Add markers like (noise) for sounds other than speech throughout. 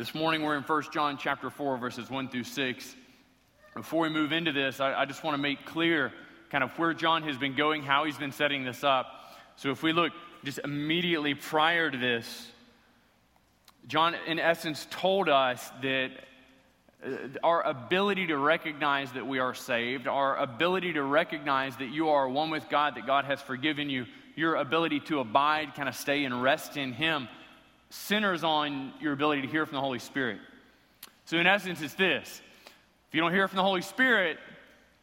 This morning we're in 1 John chapter 4, verses 1 through 6. Before we move into this, I, I just want to make clear kind of where John has been going, how he's been setting this up. So if we look just immediately prior to this, John, in essence, told us that uh, our ability to recognize that we are saved, our ability to recognize that you are one with God, that God has forgiven you, your ability to abide, kind of stay and rest in Him centers on your ability to hear from the Holy Spirit. So, in essence, it's this if you don't hear from the Holy Spirit,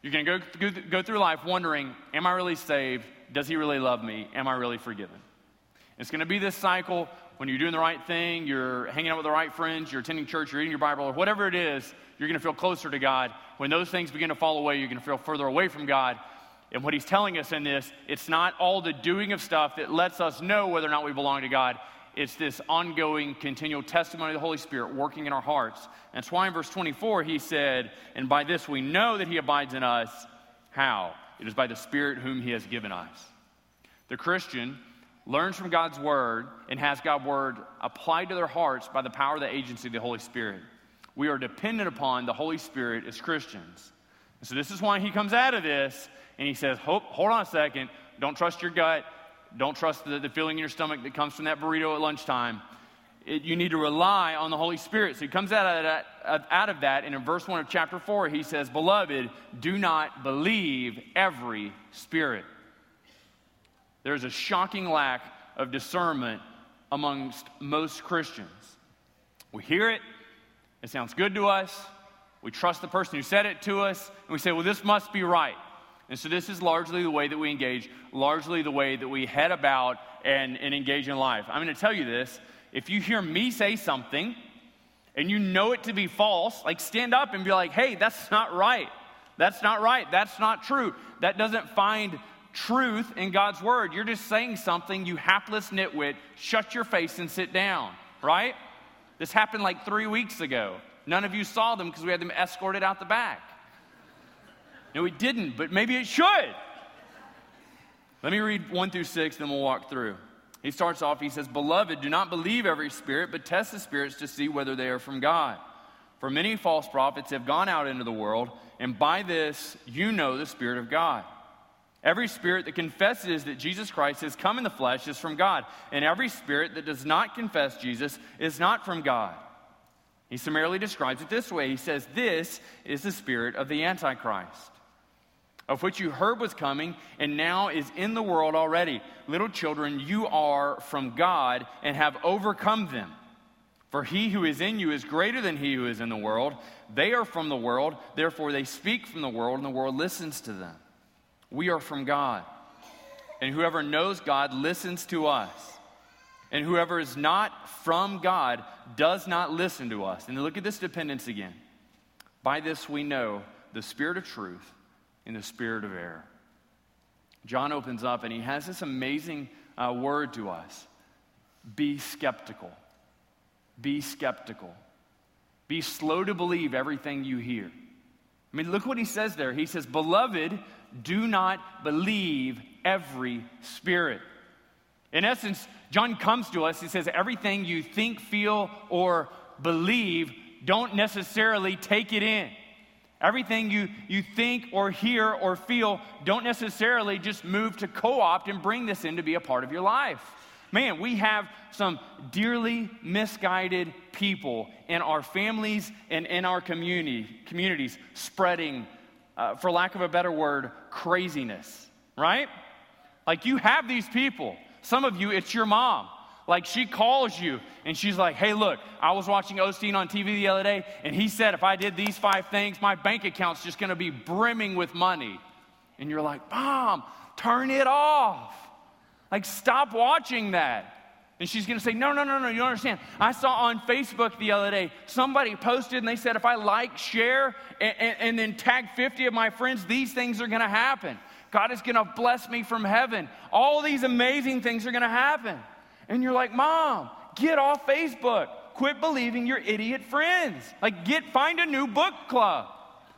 you're going to go, go, through life wondering, Am I really saved? Does He really love me? Am I really forgiven? It's going to be this cycle when you're doing the right thing, you're hanging out with the right friends, you're attending church, you're reading your Bible, or whatever it is, you're going to feel closer to God. When those things begin to fall away, you're going to feel further away from God. And what he's telling us in this, it's not all the doing of stuff that lets us know whether or not we belong to God. It's this ongoing, continual testimony of the Holy Spirit working in our hearts. And that's why in verse 24 he said, And by this we know that he abides in us. How? It is by the Spirit whom he has given us. The Christian learns from God's word and has God's word applied to their hearts by the power of the agency of the Holy Spirit. We are dependent upon the Holy Spirit as Christians. And so this is why he comes out of this and he says, hold, hold on a second. Don't trust your gut. Don't trust the, the, feeling in your stomach that comes from that burrito at lunchtime. It, you need to rely on the Holy Spirit. So he comes out of, that, out of that, and in verse 1 of chapter 4, he says, Beloved, do not believe every spirit. There's a shocking lack of discernment amongst most Christians. We hear it, it sounds good to us, we trust the person who said it to us, and we say, Well, this must be right. And so, this is largely the way that we engage, largely the way that we head about and, and engage in life. I'm going to tell you this if you hear me say something and you know it to be false, like stand up and be like, hey, that's not right. That's not right. That's not true. That doesn't find truth in God's word. You're just saying something, you hapless nitwit. Shut your face and sit down, right? This happened like three weeks ago. None of you saw them because we had them escorted out the back. No, it didn't, but maybe it should. Let me read 1 through 6, then we'll walk through. He starts off, he says, Beloved, do not believe every spirit, but test the spirits to see whether they are from God. For many false prophets have gone out into the world, and by this you know the Spirit of God. Every spirit that confesses that Jesus Christ has come in the flesh is from God, and every spirit that does not confess Jesus is not from God. He summarily describes it this way He says, This is the spirit of the Antichrist of which you heard was coming and now is in the world already. Little children, you are from God and have overcome them. For he who is in you is greater than he who is in the world. They are from the world, therefore they speak from the world, and the world listens to them. We are from God. And whoever knows God listens to us. And whoever is not from God does not listen to us. And look at this dependence again. By this we know the spirit of truth in the spirit of error. John opens up and he has this amazing uh, word to us be skeptical. Be skeptical. Be slow to believe everything you hear. I mean, look what he says there. He says, Beloved, do not believe every spirit. In essence, John comes to us, he says, Everything you think, feel, or believe, don't necessarily take it in. Everything you, you think or hear or feel, don't necessarily just move to co opt and bring this in to be a part of your life. Man, we have some dearly misguided people in our families and in our community, communities spreading, uh, for lack of a better word, craziness, right? Like you have these people. Some of you, it's your mom. Like she calls you and she's like, hey, look, I was watching Osteen on TV the other day, and he said if I did these five things, my bank account's just gonna be brimming with money. And you're like, Mom, turn it off. Like, stop watching that. And she's gonna say, No, no, no, no, you don't understand. I saw on Facebook the other day, somebody posted and they said, if I like, share, and, and, and then tag 50 of my friends, these things are gonna happen. God is gonna bless me from heaven. All these amazing things are gonna happen. And you're like, Mom, get off Facebook. Quit believing your idiot friends. Like, get, find a new book club.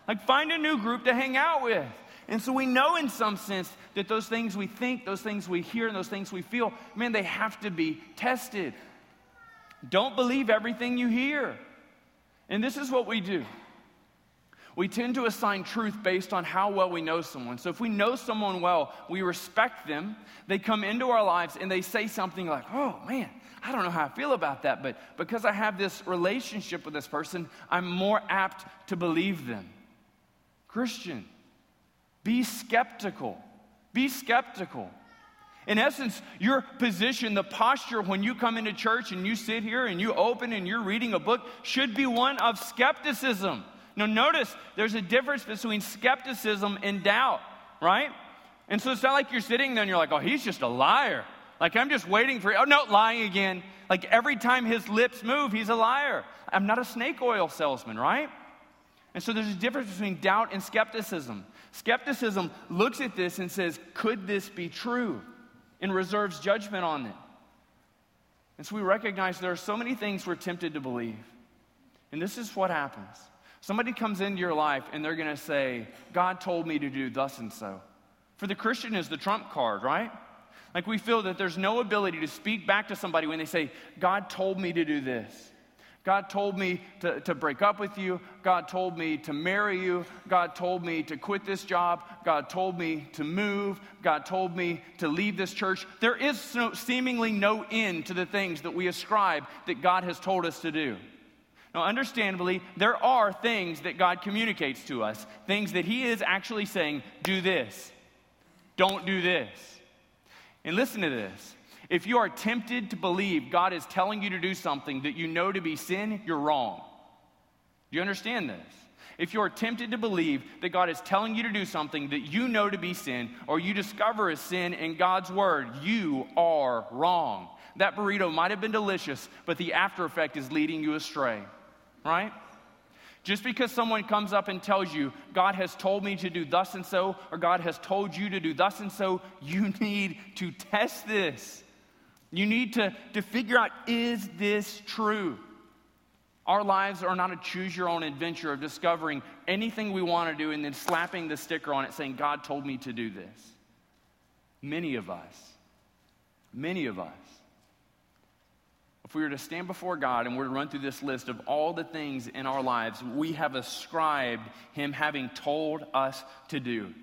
Like, find a new group to hang out with. And so we know in some sense that those things we think, those things we hear, and those things we feel, man, they have to be tested. Don't believe everything you hear. And this is what we do. We tend to assign truth based on how well we know someone. So if we know someone well, we respect them, they come into our lives and they say something like, oh man, I don't know how I feel about that, but because I have this relationship with this person, I'm more apt to believe them. Christian, be skeptical. Be skeptical. In essence, your position, the posture when you come into church and you sit here and you open and you're reading a book should be one of skepticism. Now, notice there's a difference between skepticism and doubt, right? And so it's not like you're sitting there and you're like, oh, he's just a liar. Like, I'm just waiting for, oh, no, lying again. Like, every time his lips move, he's a liar. I'm not a snake oil salesman, right? And so there's a difference between doubt and skepticism. Skepticism looks at this and says, could this be true? And reserves judgment on it. And so we recognize there are so many things we're tempted to believe. And this is what happens. Somebody comes into your life and they're going to say, God told me to do thus and so. For the Christian is the trump card, right? Like we feel that there's no ability to speak back to somebody when they say, God told me to do this. God told me to, to break up with you. God told me to marry you. God told me to quit this job. God told me to move. God told me to leave this church. There is seemingly no end to the things that we ascribe that God has told us to do. Now, understandably, there are things that God communicates to us, things that He is actually saying, do this, don't do this. And listen to this. If you are tempted to believe God is telling you to do something that you know to be sin, you're wrong. Do you understand this? If you're tempted to believe that God is telling you to do something that you know to be sin, or you discover as sin in God's word, you are wrong. That burrito might have been delicious, but the after effect is leading you astray right? Just because someone comes up and tells you, God has told me to do thus and so, or God has told you to do thus and so, (laughs) you need to test this. You need to, to figure out, is this true? Our lives are not a choose your own adventure of discovering anything we want to do and then slapping the sticker on it saying, God told me to do this. Many of us, many of us if we were to stand before God and we're to run through this list of all the things in our lives we have ascribed Him having told us to do,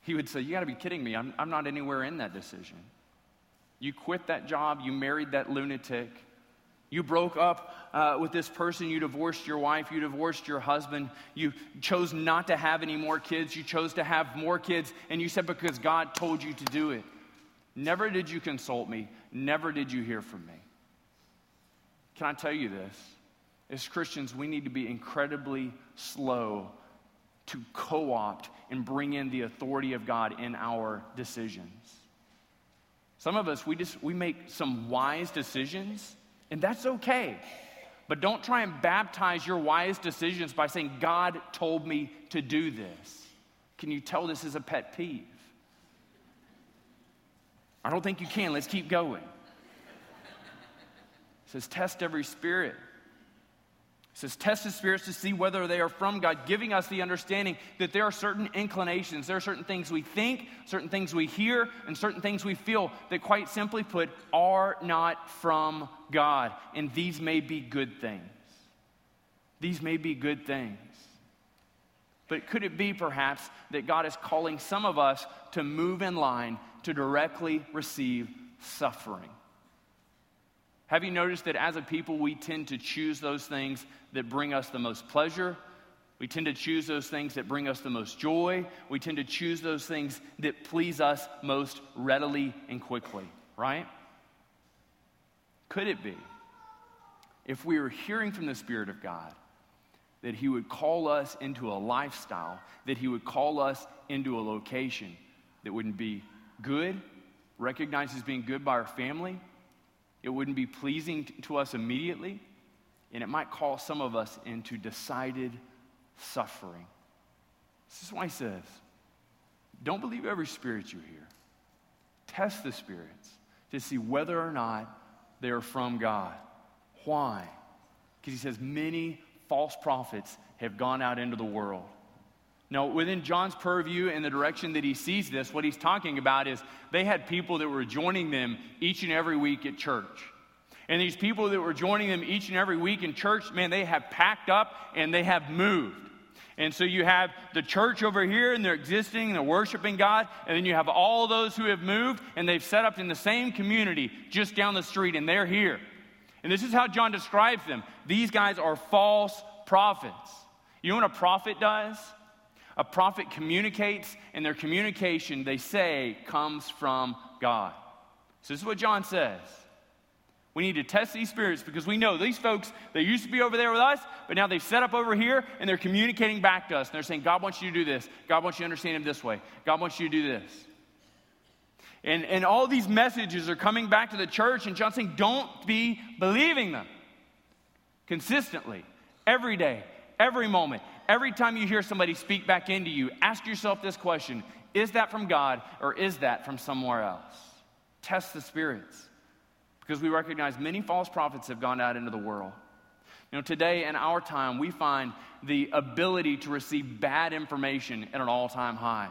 He would say, You got to be kidding me. I'm, I'm not anywhere in that decision. You quit that job, you married that lunatic. You broke up uh, with this person, you divorced your wife, you divorced your husband, you chose not to have any more kids, you chose to have more kids, and you said because God told you to do it. Never did you consult me, never did you hear from me. Can I tell you this? As Christians, we need to be incredibly slow to co opt and bring in the authority of God in our decisions. Some of us, we just we make some wise decisions, and that's okay. But don't try and baptize your wise decisions by saying, God told me to do this. Can you tell this is a pet peeve? I don't think you can. Let's keep going. It says, test every spirit. It says, test the spirits to see whether they are from God, giving us the understanding that there are certain inclinations, there are certain things we think, certain things we hear, and certain things we feel that, quite simply put, are not from God. And these may be good things. These may be good things. But could it be perhaps that God is calling some of us to move in line to directly receive suffering? Have you noticed that as a people, we tend to choose those things that bring us the most pleasure? We tend to choose those things that bring us the most joy. We tend to choose those things that please us most readily and quickly, right? Could it be, if we were hearing from the Spirit of God, that He would call us into a lifestyle, that He would call us into a location that wouldn't be good, recognized as being good by our family, it wouldn't be pleasing to us immediately, and it might call some of us into decided suffering. This is why he says, don't believe every spirit you hear. Test the spirits to see whether or not they are from God. Why? Because he says, many false prophets have gone out into the world. Now, within John's purview and the direction that he sees this, what he's talking about is they had people that were joining them each and every week at church. And these people that were joining them each and every week in church, man, they have packed up and they have moved. And so you have the church over here and they're existing, and they're worshiping God. And then you have all those who have moved and they've set up in the same community just down the street and they're here. And this is how John describes them. These guys are false prophets. You know what a prophet does? A prophet communicates, and their communication, they say, comes from God. So this is what John says. We need to test these spirits because we know these folks, they used to be over there with us, but now they've set up over here and they're communicating back to us. And they're saying, God wants you to do this. God wants you to understand Him this way. God wants you to do this. And, and all these messages are coming back to the church, and John's saying, don't be believing them consistently, every day, every moment. Every time you hear somebody speak back into you, ask yourself this question Is that from God or is that from somewhere else? Test the spirits because we recognize many false prophets have gone out into the world. You know, today in our time, we find the ability to receive bad information at an all time high.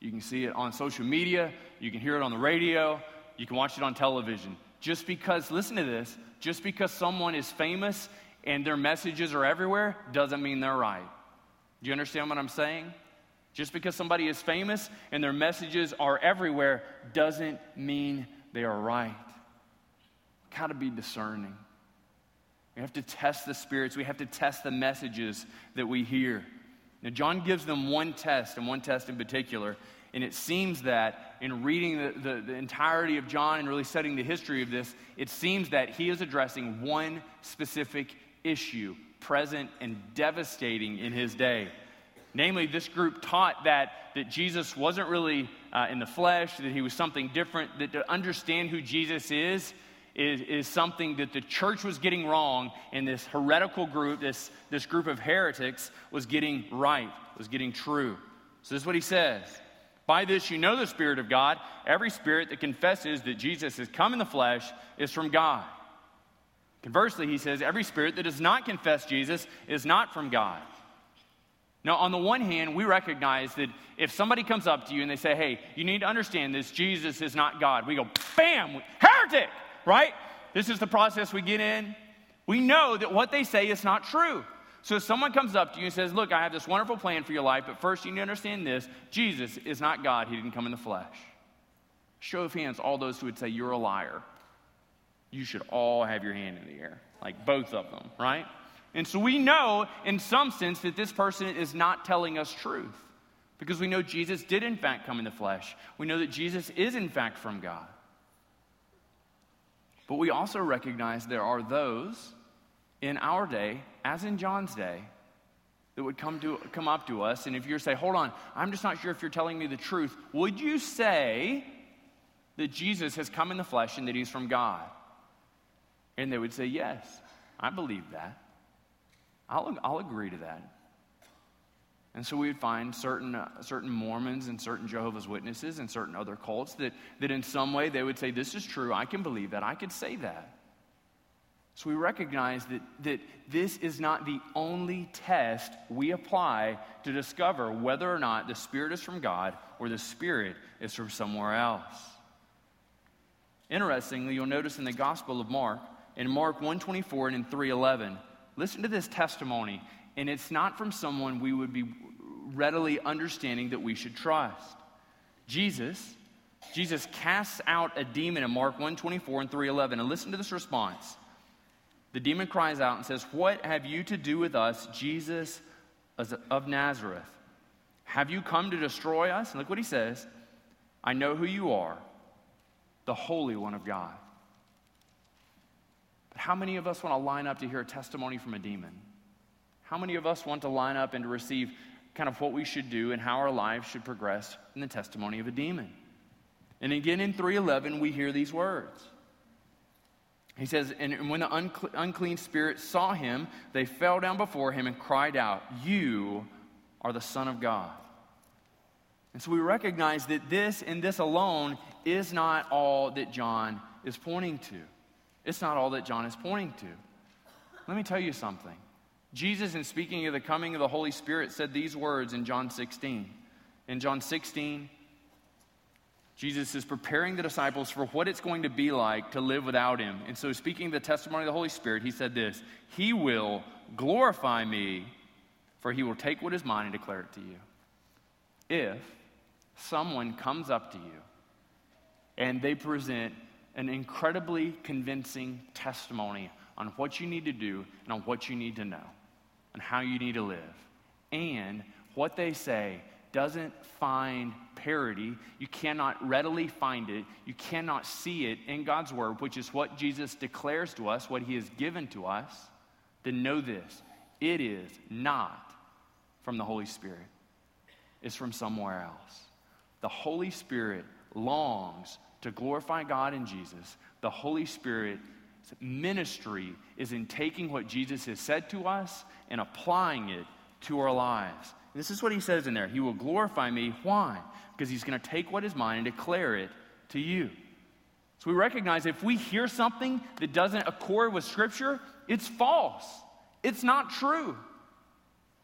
You can see it on social media, you can hear it on the radio, you can watch it on television. Just because, listen to this, just because someone is famous and their messages are everywhere doesn't mean they're right. Do you understand what I'm saying? Just because somebody is famous and their messages are everywhere doesn't mean they are right got to be discerning. We have to test the spirits, we have to test the messages that we hear. Now, John gives them one test, and one test in particular. And it seems that in reading the, the, the, entirety of John and really studying the history of this, it seems that he is addressing one specific issue present and devastating in his day. Namely, this group taught that, that Jesus wasn't really uh, in the flesh, that he was something different, that to understand who Jesus is, is, is something that the church was getting wrong, and this heretical group, this, this group of heretics, was getting right, was getting true. So, this is what he says. By this you know the Spirit of God. Every spirit that confesses that Jesus has come in the flesh is from God. Conversely, he says, every spirit that does not confess Jesus is not from God. Now, on the one hand, we recognize that if somebody comes up to you and they say, hey, you need to understand this, Jesus is not God, we go, bam, heretic! right? This is the process we get in. We know that what they say is not true. So if someone comes up to you and says, Look, I have this wonderful plan for your life, but first you need to understand this Jesus is not God, He didn't come in the flesh. Show of hands, all those who would say, You're a liar. You should all have your hand in the air, like both of them, right? And so we know, in some sense, that this person is not telling us truth because we know Jesus did, in fact, come in the flesh. We know that Jesus is, in fact, from God. But we also recognize there are those in our day, as in John's day, that would come, to, come up to us. And if you say, hold on, I'm just not sure if you're telling me the truth, would you say that Jesus has come in the flesh and that he's from God? And they would say, yes, I believe that. I'll, I'll agree to that. And so we would find certain, uh, certain Mormons and certain Jehovah's Witnesses and certain other cults that, that in some way they would say, This is true, I can believe that, I could say that. So we recognize that, that this is not the only test we apply to discover whether or not the Spirit is from God or the Spirit is from somewhere else. Interestingly, you'll notice in the Gospel of Mark, in Mark 124 and in 311, listen to this testimony. And it's not from someone we would be readily understanding that we should trust. Jesus, Jesus casts out a demon in Mark 124 and 311. And listen to this response. The demon cries out and says, What have you to do with us, Jesus of Nazareth? Have you come to destroy us? And look what he says I know who you are, the Holy One of God. How many of us want to line up to hear a testimony from a demon? How many of us want to line up and to receive kind of what we should do and how our lives should progress in the testimony of a demon? And again in 311, we hear these words. He says, And when the uncle- unclean spirits saw him, they fell down before him and cried out, You are the Son of God. And so we recognize that this and this alone is not all that John is pointing to. It's not all that John is pointing to. Let me tell you something. Jesus, in speaking of the coming of the Holy Spirit, said these words in John 16. In John 16, Jesus is preparing the disciples for what it's going to be like to live without him. And so, speaking the testimony of the Holy Spirit, he said this He will glorify me, for he will take what is mine and declare it to you. If someone comes up to you and they present an incredibly convincing testimony on what you need to do and on what you need to know and how you need to live, and what they say doesn't find parity. You cannot readily find it. You cannot see it in God's word, which is what Jesus declares to us, what he has given to us. Then know this it is not from the Holy Spirit, it's from somewhere else. The Holy Spirit longs to glorify God in Jesus. The Holy Spirit's ministry is in taking what Jesus has said to us and applying it to our lives. This is what he says in there. He will glorify me. Why? Because he's going to take what is mine and declare it to you. So we recognize if we hear something that doesn't accord with Scripture, it's false. It's not true.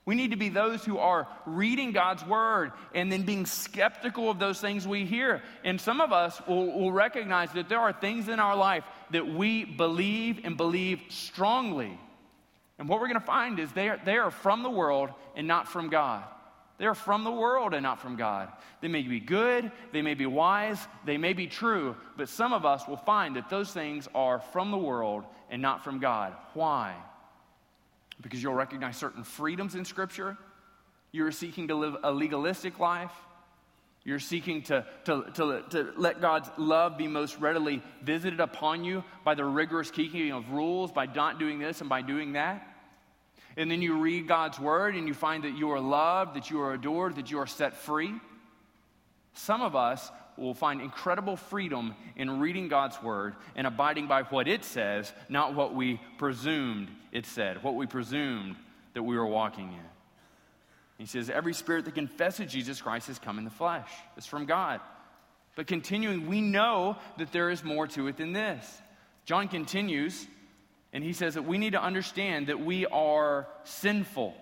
We need to be those who are reading God's word and then being skeptical of those things we hear. And some of us will, will, recognize that there are things in our life that we believe and believe strongly. And what we're going to find is they are, they are from the world and not from God. They are from the world and not from God. They may be good, they may be wise, they may be true, but some of us will find that those things are from the world and not from God. Why? Because you'll recognize certain freedoms in Scripture. You're seeking to live a legalistic life. You're seeking to, to, to, to let God's love be most readily visited upon you by the rigorous keeping of rules, by not doing this and by doing that. And then you read God's word and you find that you are loved, that you are adored, that you are set free. Some of us will find incredible freedom in reading God's word and abiding by what it says, not what we presumed it said, what we presumed that we were walking in. He says, Every spirit that confesses Jesus Christ has come in the flesh. It's from God. But continuing, we know that there is more to it than this. John continues and he says that we need to understand that we are sinful.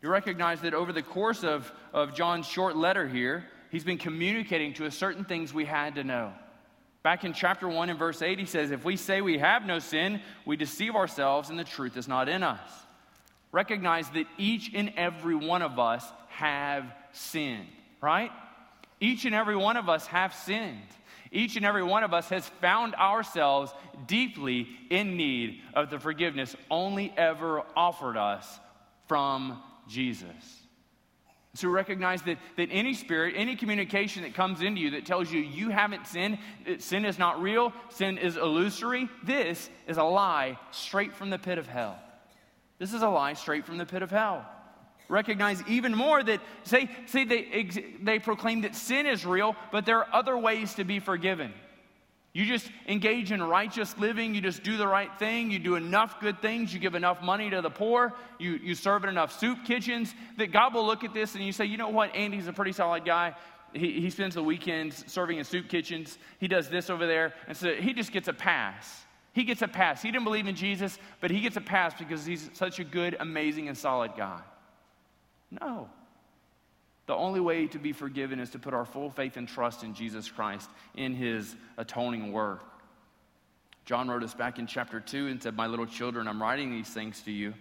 You recognize that over the course of, of John's short letter here, he's been communicating to us certain things we had to know. Back in chapter 1 and verse 8, he says, If we say we have no sin, we deceive ourselves and the truth is not in us. Recognize that each and every one of us have sinned, right? Each and every one of us have sinned. Each and every one of us has found ourselves deeply in need of the forgiveness only ever offered us from Jesus. So recognize that, that any spirit, any communication that comes into you that tells you you haven't sinned, sin is not real, sin is illusory, this is a lie straight from the pit of hell. This is a lie straight from the pit of hell recognize even more that, say, say they, they proclaim that sin is real, but there are other ways to be forgiven. You just engage in righteous living, you just do the right thing, you do enough good things, you give enough money to the poor, you, you serve in enough soup kitchens, that God will look at this and you say, you know what, Andy's a pretty solid guy. He, he spends the weekends serving in soup kitchens, he does this over there, and so he just gets a pass. He gets a pass. He didn't believe in Jesus, but he gets a pass because he's such a good, amazing, and solid guy. No. The only way to be forgiven is to put our full faith and trust in Jesus Christ, in his atoning work. John wrote us back in chapter 2 and said, My little children, I'm writing these things to you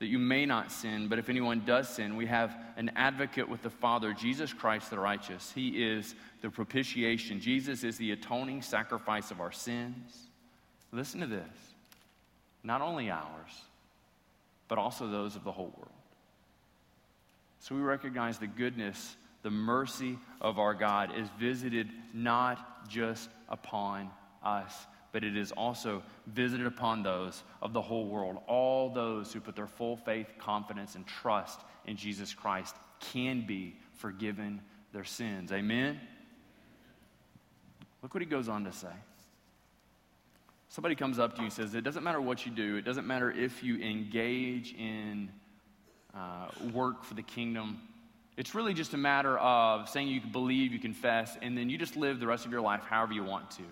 that you may not sin, but if anyone does sin, we have an advocate with the Father, Jesus Christ the righteous. He is the propitiation. Jesus is the atoning sacrifice of our sins. Listen to this not only ours, but also those of the whole world. So we recognize the goodness, the mercy of our God is visited not just upon us, but it is also visited upon those of the whole world. All those who put their full faith, confidence, and trust in Jesus Christ can be forgiven their sins. Amen? Look what he goes on to say. Somebody comes up to you and says, It doesn't matter what you do, it doesn't matter if you engage in uh, work for the kingdom. It's really just a matter of saying you believe, you confess, and then you just live the rest of your life however you want to.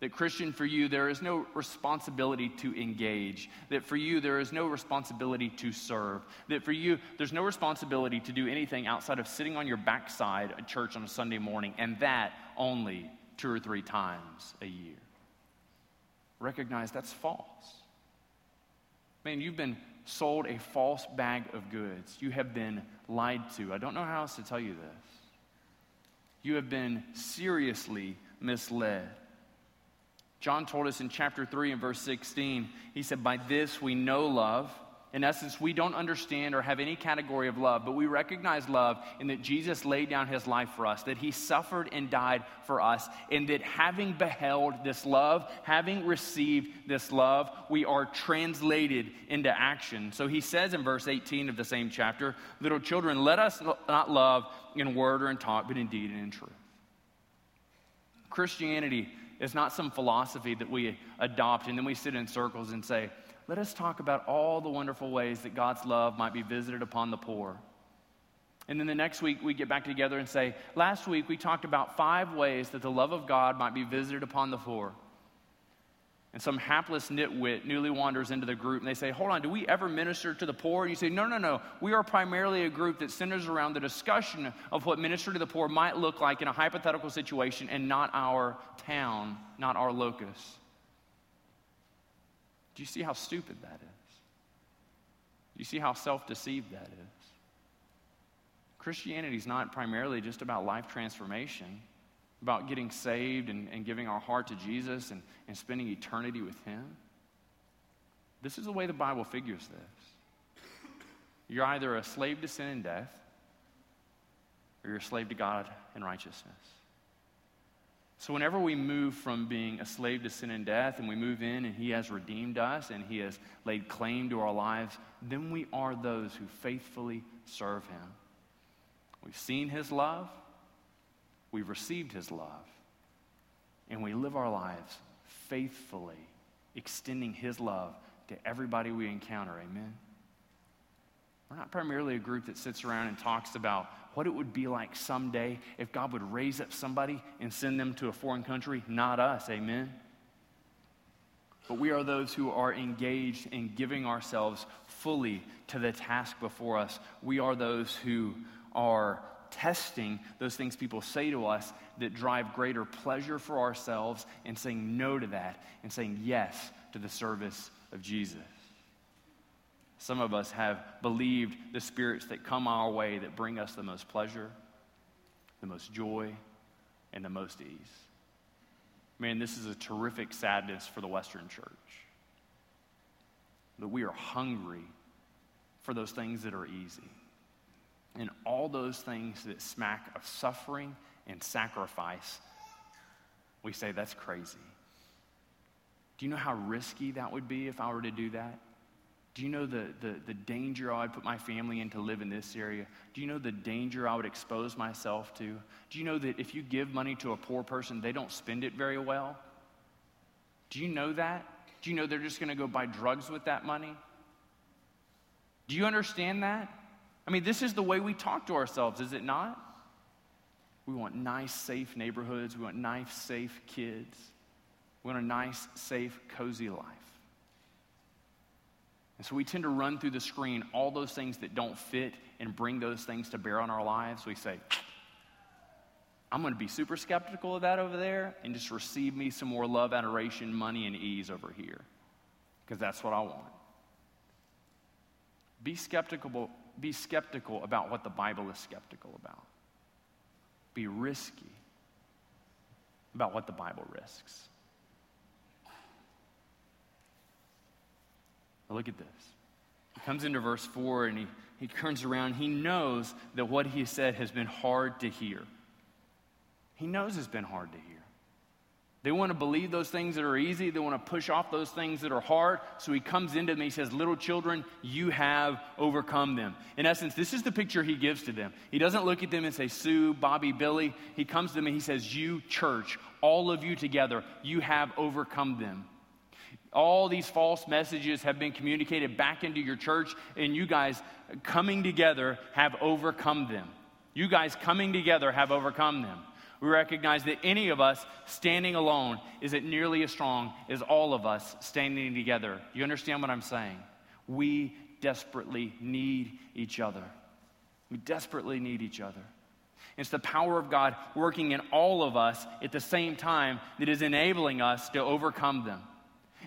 That, Christian, for you, there is no responsibility to engage. That for you, there is no responsibility to serve. That for you, there's no responsibility to do anything outside of sitting on your backside at church on a Sunday morning, and that only two or three times a year. Recognize that's false. Man, you've been sold a false bag of goods. You have been lied to. I don't know how else to tell you this. You have been seriously misled. John told us in chapter 3 and verse 16, he said, By this we know love. In essence, we don't understand or have any category of love, but we recognize love in that Jesus laid down his life for us, that he suffered and died for us, and that having beheld this love, having received this love, we are translated into action. So he says in verse 18 of the same chapter, Little children, let us not love in word or in talk, but in deed and in truth. Christianity is not some philosophy that we adopt and then we sit in circles and say, let us talk about all the wonderful ways that God's love might be visited upon the poor. And then the next week we get back together and say, last week we talked about five ways that the love of God might be visited upon the poor and some hapless nitwit newly wanders into the group and they say, Hold on, do we ever minister to the poor? And you say, No, no, no. We are primarily a group that centers around the discussion of what ministry to the poor might look like in a hypothetical situation and not our town, not our locus. Do you see how stupid that is? Do you see how self deceived that is? Christianity is not primarily just about life transformation about getting saved and, and giving our heart to Jesus and, and spending eternity with Him? This is the way the Bible figures this. You're either a slave to sin and death, or you're a slave to God and righteousness. So, whenever we move from being a slave to sin and death and we move in and He has redeemed us and He has laid claim to our lives, then we are those who faithfully serve Him. We've seen His love, We've received his love. And we live our lives faithfully, extending his love to everybody we encounter. Amen. We're not primarily a group that sits around and talks about what it would be like someday if God would raise up somebody and send them to a foreign country. Not us. Amen. But we are those who are engaged in giving ourselves fully to the task before us. We are those who are testing those things people say to us that drive greater pleasure for ourselves and saying no to that and saying yes to the service of Jesus. Some of us have believed the spirits that come our way that bring us the most pleasure, the most joy, and the most ease. Man, this is a terrific sadness for the Western church. That we are hungry for those things that are easy and all those things that smack of suffering and sacrifice, we say that's crazy. Do you know how risky that would be if I were to do that? Do you know the, the, the danger I would put my family in to live in this area? Do you know the danger I would expose myself to? Do you know that if you give money to a poor person, they don't spend it very well? Do you know that? Do you know they're just going to go buy drugs with that money? Do you understand that? I mean, this is the way we talk to ourselves, is it not? We want nice, safe neighborhoods. We want nice, safe kids. We want a nice, safe, cozy life. And so we tend to run through the screen all those things that don't fit and bring those things to bear on our lives. We say, I'm going to be super skeptical of that over there and just receive me some more love, adoration, money, and ease over here because that's what I want. Be skeptical be skeptical about what the Bible is skeptical about. Be risky about what the Bible risks. Now look at this. He comes into verse 4 and he, he turns around. He knows that what he said has been hard to hear. He knows it's been hard to hear. They want to believe those things that are easy. They want to push off those things that are hard. So he comes into them. He says, Little children, you have overcome them. In essence, this is the picture he gives to them. He doesn't look at them and say, Sue, Bobby, Billy. He comes to them and he says, You, church, all of you together, you have overcome them. All these false messages have been communicated back into your church, and you guys coming together have overcome them. You guys coming together have overcome them. We recognize that any of us standing alone isn't nearly as strong as all of us standing together. You understand what I'm saying? We desperately need each other. We desperately need each other. It's the power of God working in all of us at the same time that is enabling us to overcome them.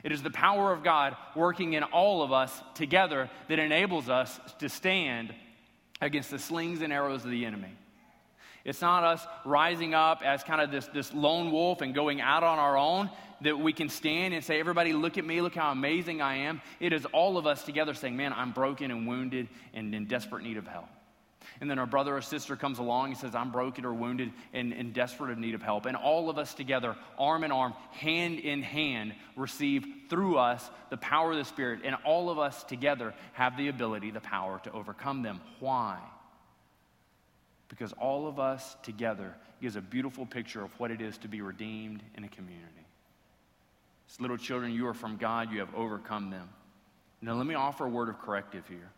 It is the power of God working in all of us together that enables us to stand against the slings and arrows of the enemy. It's not us rising up as kind of this, this lone wolf and going out on our own that we can stand and say, Everybody, look at me, look how amazing I am. It is all of us together saying, Man, I'm broken and wounded and in desperate need of help. And then our brother or sister comes along and says, I'm broken or wounded and in desperate need of help. And all of us together, arm in arm, hand in hand, receive through us the power of the Spirit. And all of us together have the ability, the power to overcome them. Why? Because all of us together gives a beautiful picture of what it is to be redeemed in a community. As little children, you are from God, you have overcome them. Now, let me offer a word of corrective here.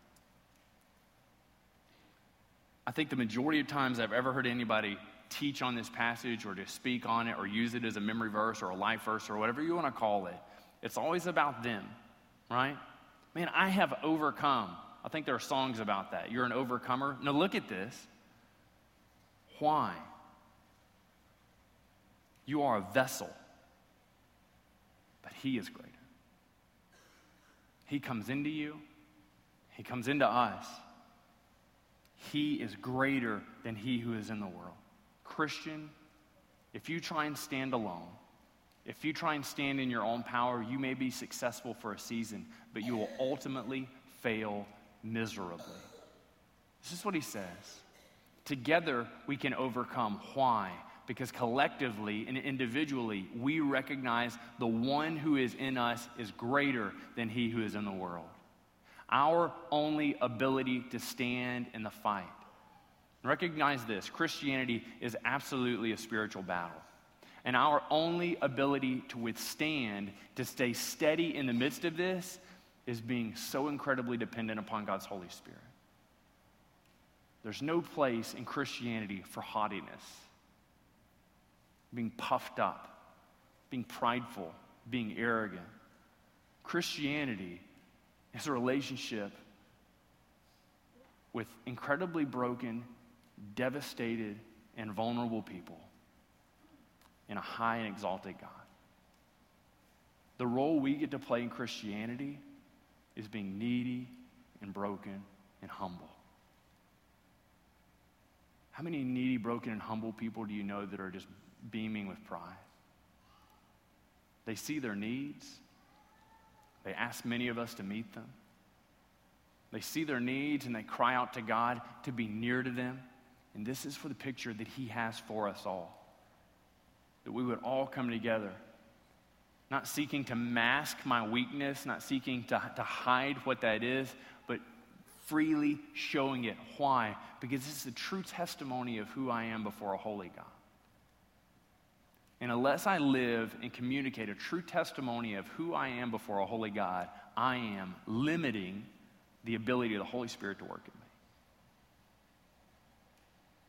I think the majority of times I've ever heard anybody teach on this passage or to speak on it or use it as a memory verse or a life verse or whatever you want to call it, it's always about them, right? Man, I have overcome. I think there are songs about that. You're an overcomer. Now look at this. Why? You are a vessel, but He is greater. He comes into you, He comes into us. He is greater than he who is in the world. Christian, if you try and stand alone, if you try and stand in your own power, you may be successful for a season, but you will ultimately fail miserably. This is what he says. Together we can overcome. Why? Because collectively and individually, we recognize the one who is in us is greater than he who is in the world our only ability to stand in the fight. Recognize this Christianity is absolutely a spiritual battle. And our only ability to withstand, to stay steady in the midst of this, is being so incredibly dependent upon God's Holy Spirit. There's no place in Christianity for haughtiness, being puffed up, being prideful, being arrogant. Christianity is a relationship with incredibly broken, devastated, and vulnerable people in a high and exalted God. The role we get to play in Christianity is being needy and broken and humble. How many needy, broken, and humble people do you know that are just beaming with pride? They see their needs, they ask many of us to meet them. They see their needs and they cry out to God to be near to them. And this is for the picture that He has for us all. That we would all come together, not seeking to mask my weakness, not seeking to, to hide what that is, but freely showing it. Why? Because this is the true testimony of who I am before a holy God. And unless I live and communicate a true testimony of who I am before a holy God, I am limiting the ability of the Holy Spirit to work in me.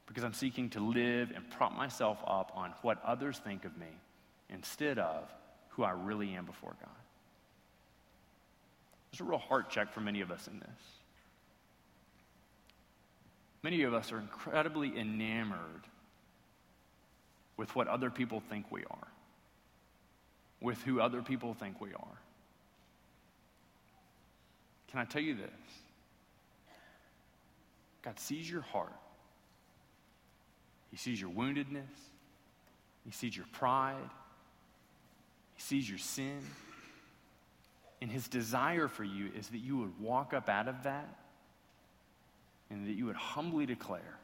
Because I'm seeking to live and prop myself up on what others think of me instead of who I really am before God. There's a real heart check for many of us in this. Many of us are incredibly enamored with what other people think we are, with who other people think we are. Can I tell you this? God sees your heart. He sees your woundedness. He sees your pride. He sees your sin. And his desire for you is that you would walk up out of that and that you would humbly declare,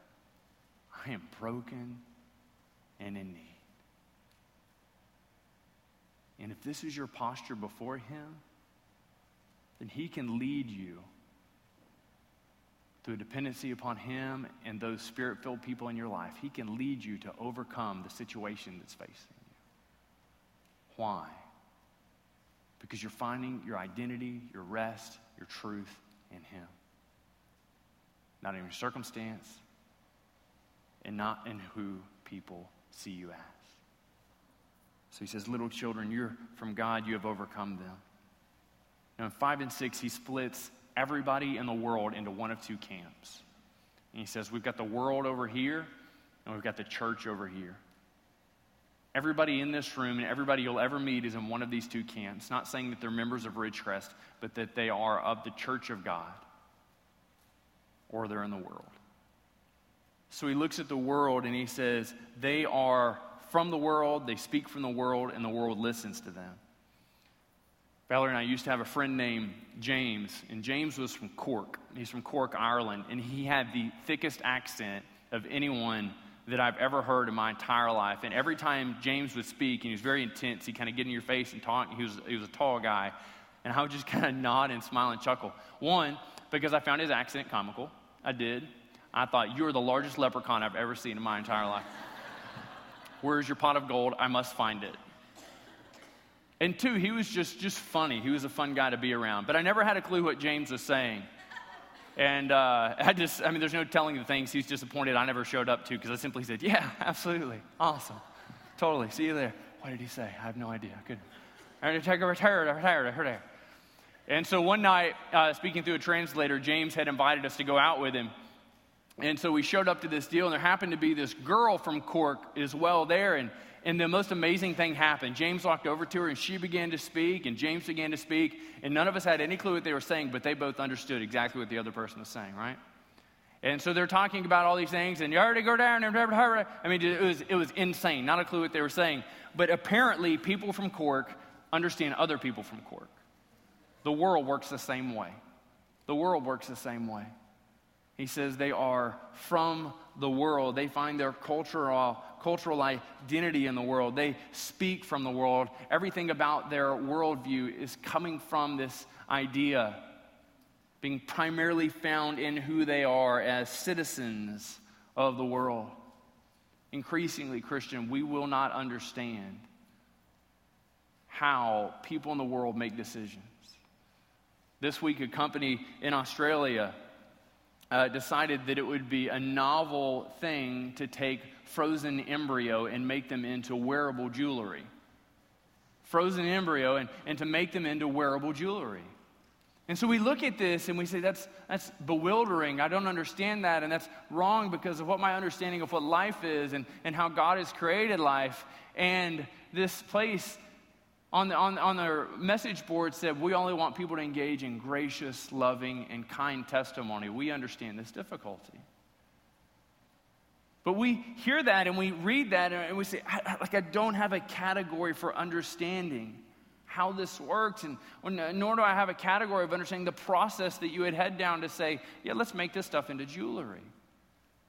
I am broken and in need. And if this is your posture before Him, then He can lead you through dependency upon Him and those spirit filled people in your life. He can lead you to overcome the situation that's facing you. Why? Because you're finding your identity, your rest, your truth in Him. Not in your circumstance and not in who people see you as. So he says, Little children, you're from God, you have overcome them. Now, in 5 and 6, he splits everybody in the world into one of two camps. And he says, We've got the world over here, and we've got the church over here. Everybody in this room and everybody you'll ever meet is in one of these two camps. Not saying that they're members of Ridgecrest, but that they are of the church of God or they're in the world. So he looks at the world and he says, They are from the world, they speak from the world, and the world listens to them. Valerie and I used to have a friend named James, and James was from Cork. He's from Cork, Ireland, and he had the thickest accent of anyone that I've ever heard in my entire life. And every time James would speak, and he was very intense, he kind of get in your face and talk. He was, he was a tall guy. And I would just (laughs) kind of nod and smile and chuckle. One, because I found his accent comical. I did. I thought, You're the largest leprechaun I've ever seen in my entire life. (laughs) Where's your pot of gold? I must find it. And two, he was just, just funny. He was a fun guy to be around. But I never had a clue what James was saying. And uh, I just, I mean, there's no telling the things he's disappointed I never showed up to because I simply said, Yeah, (laughs) absolutely. Awesome. Totally. See you there. What did he say? I have no idea. Good. I retired, I retired, I retired, retired. And so one night, uh, speaking through a translator, James had invited us to go out with him. And so we showed up to this deal, and there happened to be this girl from Cork as well there. And, and the most amazing thing happened. James walked over to her, and she began to speak, and James began to speak. And none of us had any clue what they were saying, but they both understood exactly what the other person was saying, right? And so they're talking about all these things, and you already go down, and I mean, it was, it was insane. Not a clue what they were saying. But apparently, people from Cork understand other people from Cork. The world works the same way. The world works the same way. He says they are from the world. They find their cultural, uh, cultural identity in the world. They speak from the world. Everything about their worldview is coming from this idea, being primarily found in who they are as citizens of the world. Increasingly, Christian, we will not understand how people in the world make decisions. This week, a company in Australia uh, decided that it would be a novel thing to take frozen embryo and make them into wearable jewelry. Frozen embryo and, and to make them into wearable jewelry. And so we look at this and we say, that's, that's bewildering. I don't understand that. And that's wrong because of what my understanding of what life is and, and how God has created life. And this place on, the, on, on their message board said, We only want people to engage in gracious, loving, and kind testimony. We understand this difficulty. But we hear that and we read that and we say, I, like, I don't have a category for understanding how this works. And nor do I have a category of understanding the process that you had head down to say, yeah, let's make this stuff into jewelry.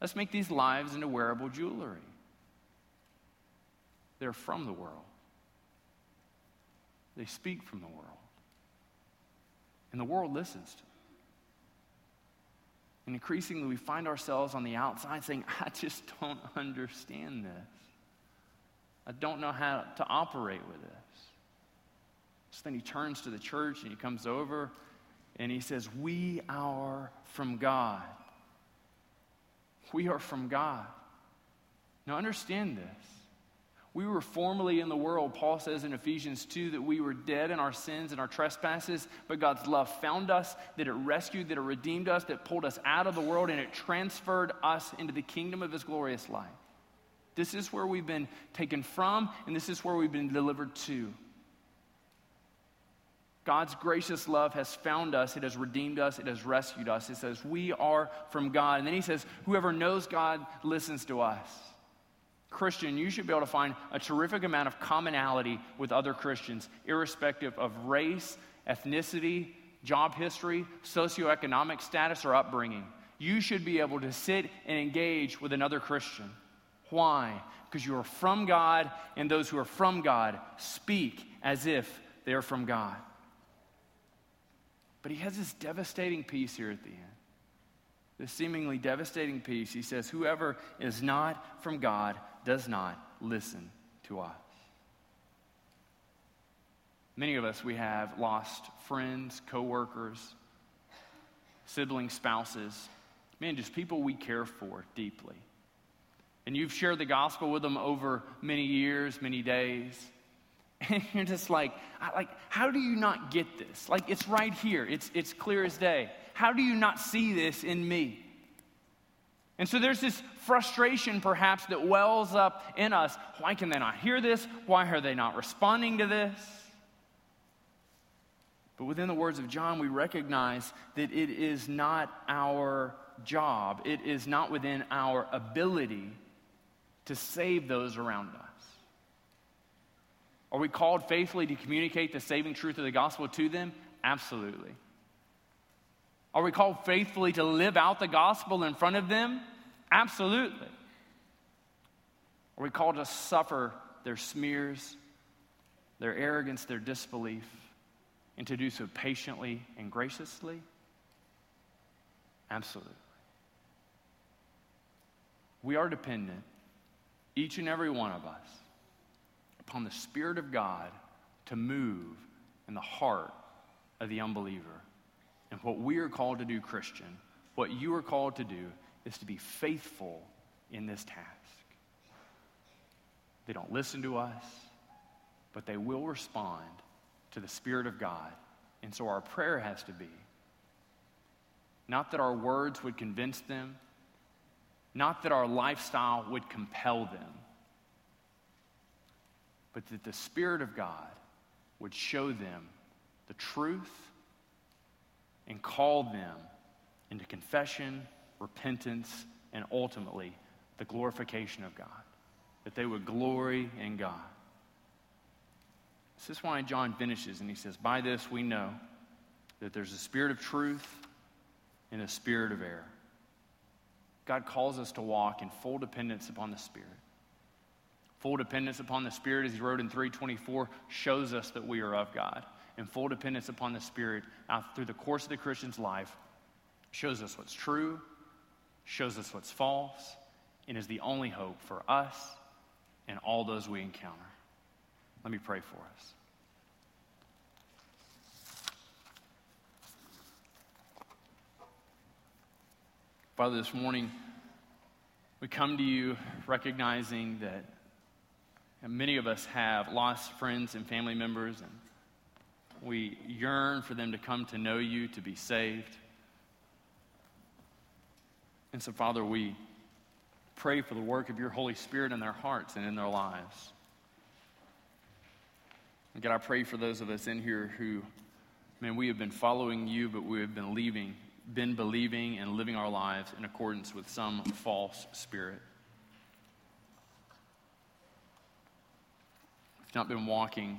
Let's make these lives into wearable jewelry. They're from the world. They speak from the world. And the world listens to them. And increasingly, we find ourselves on the outside saying, (laughs) I just don't understand this. I don't know how to operate with this. So then he turns to the church and he comes over and he says, We are from God. We are from God. Now, understand this. We were formerly in the world. Paul says in Ephesians 2 that we were dead in our sins and our trespasses, but God's love found us, that it rescued, that it redeemed us, that pulled us out of the world, and it transferred us into the kingdom of his glorious life. This is where we've been taken from, and this is where we've been delivered to. God's gracious love has found us, it has redeemed us, it has rescued us. It says, We are from God. And then he says, Whoever knows God listens to us. Christian, you should be able to find a terrific amount of commonality with other Christians, irrespective of race, ethnicity, job history, socioeconomic status, or upbringing. You should be able to sit and engage with another Christian. Why? Because you are from God, and those who are from God speak as if they're from God. But he has this devastating piece here at the end. This seemingly devastating piece. He says, Whoever is not from God does not listen to us. Many of us, we have lost friends, coworkers, siblings, spouses, man, just people we care for deeply. and you've shared the gospel with them over many years, many days. (laughs) And you're just like, like, how do you not get this? Like, it's right here. It's, it's clear as day. How do you not see this in me? And so there's this frustration, perhaps, that wells up in us. Why can they not hear this? Why are they not responding to this? But within the words of John, we recognize that it is not our job, it is not within our ability to save those around us. Are we called faithfully to communicate the saving truth of the gospel to them? Absolutely. Are we called faithfully to live out the gospel in front of them? Absolutely. Are we called to suffer their smears, their arrogance, their disbelief, and to do so patiently and graciously? Absolutely. We are dependent, each and every one of us, upon the Spirit of God to move in the heart of the unbeliever. And what we are called to do, Christian, what you are called to do, is to be faithful in this task. They don't listen to us, but they will respond to the Spirit of God. And so our prayer has to be not that our words would convince them, not that our lifestyle would compel them, but that the Spirit of God would show them the truth and called them into confession, repentance, and ultimately the glorification of God. That they would glory in God. This is why John finishes and he says, By this we know that there's a spirit of truth and a spirit of error. God calls us to walk in full dependence upon the Spirit. Full dependence upon the Spirit, as he wrote in 324, shows us that we are of God. And full dependence upon the Spirit out through the course of the Christian's life shows us what's true, shows us what's false, and is the only hope for us and all those we encounter. Let me pray for us. Father, this morning we come to you recognizing that many of us have lost friends and family members, and we yearn for them to come to know you, to be saved. And so, Father, we pray for the work of your Holy Spirit in their hearts and in their lives. And God, I pray for those of us in here who, man, we have been following you, but we have been leaving been believing and living our lives in accordance with some false spirit. We've not been walking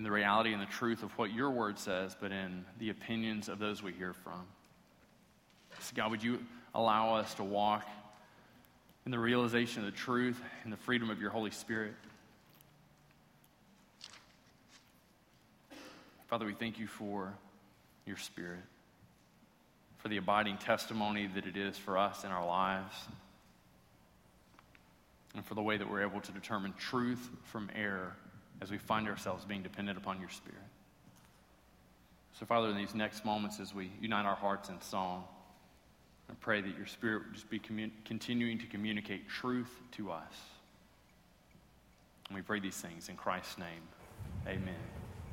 in the reality and the truth of what your word says, but in the opinions of those we hear from. So, God, would you allow us to walk in the realization of the truth and the freedom of your Holy Spirit? Father, we thank you for your Spirit for the abiding testimony that it is for us in our lives, and for the way that we're able to determine truth from error as we find ourselves being dependent upon your Spirit. So, Father, in these next moments as we unite our hearts in song, I pray that your Spirit would just be commun- continuing to communicate truth to us. And we pray these things in Christ's name. Amen.